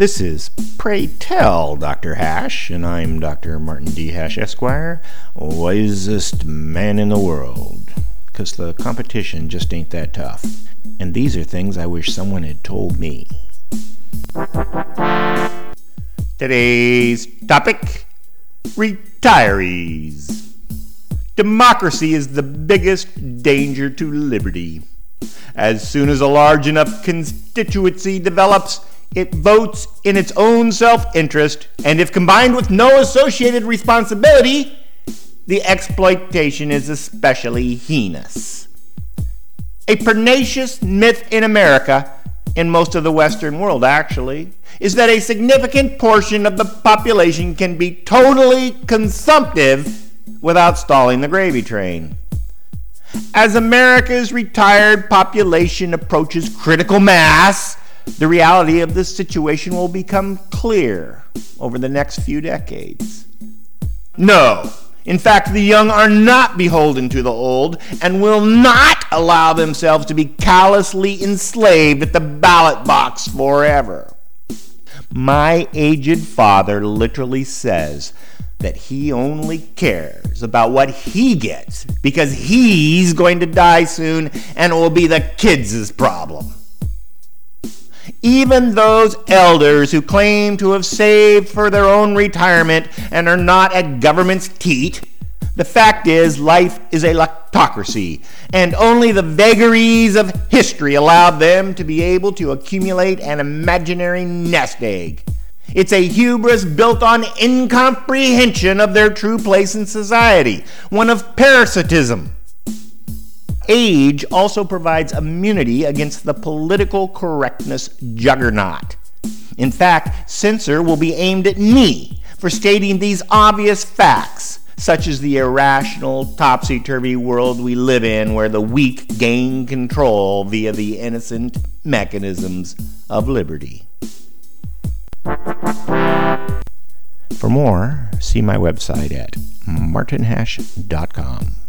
This is Pray Tell Dr. Hash, and I'm Dr. Martin D. Hash, Esquire, wisest man in the world. Because the competition just ain't that tough. And these are things I wish someone had told me. Today's topic Retirees. Democracy is the biggest danger to liberty. As soon as a large enough constituency develops, it votes in its own self interest, and if combined with no associated responsibility, the exploitation is especially heinous. A pernicious myth in America, in most of the Western world actually, is that a significant portion of the population can be totally consumptive without stalling the gravy train. As America's retired population approaches critical mass, the reality of this situation will become clear over the next few decades. No, in fact, the young are not beholden to the old and will not allow themselves to be callously enslaved at the ballot box forever. My aged father literally says that he only cares about what he gets because he's going to die soon and it will be the kids' problem. Even those elders who claim to have saved for their own retirement and are not at government's teat, the fact is life is a lectocracy, and only the vagaries of history allowed them to be able to accumulate an imaginary nest egg. It's a hubris built on incomprehension of their true place in society, one of parasitism. Age also provides immunity against the political correctness juggernaut. In fact, censor will be aimed at me for stating these obvious facts, such as the irrational, topsy turvy world we live in where the weak gain control via the innocent mechanisms of liberty. For more, see my website at martinhash.com.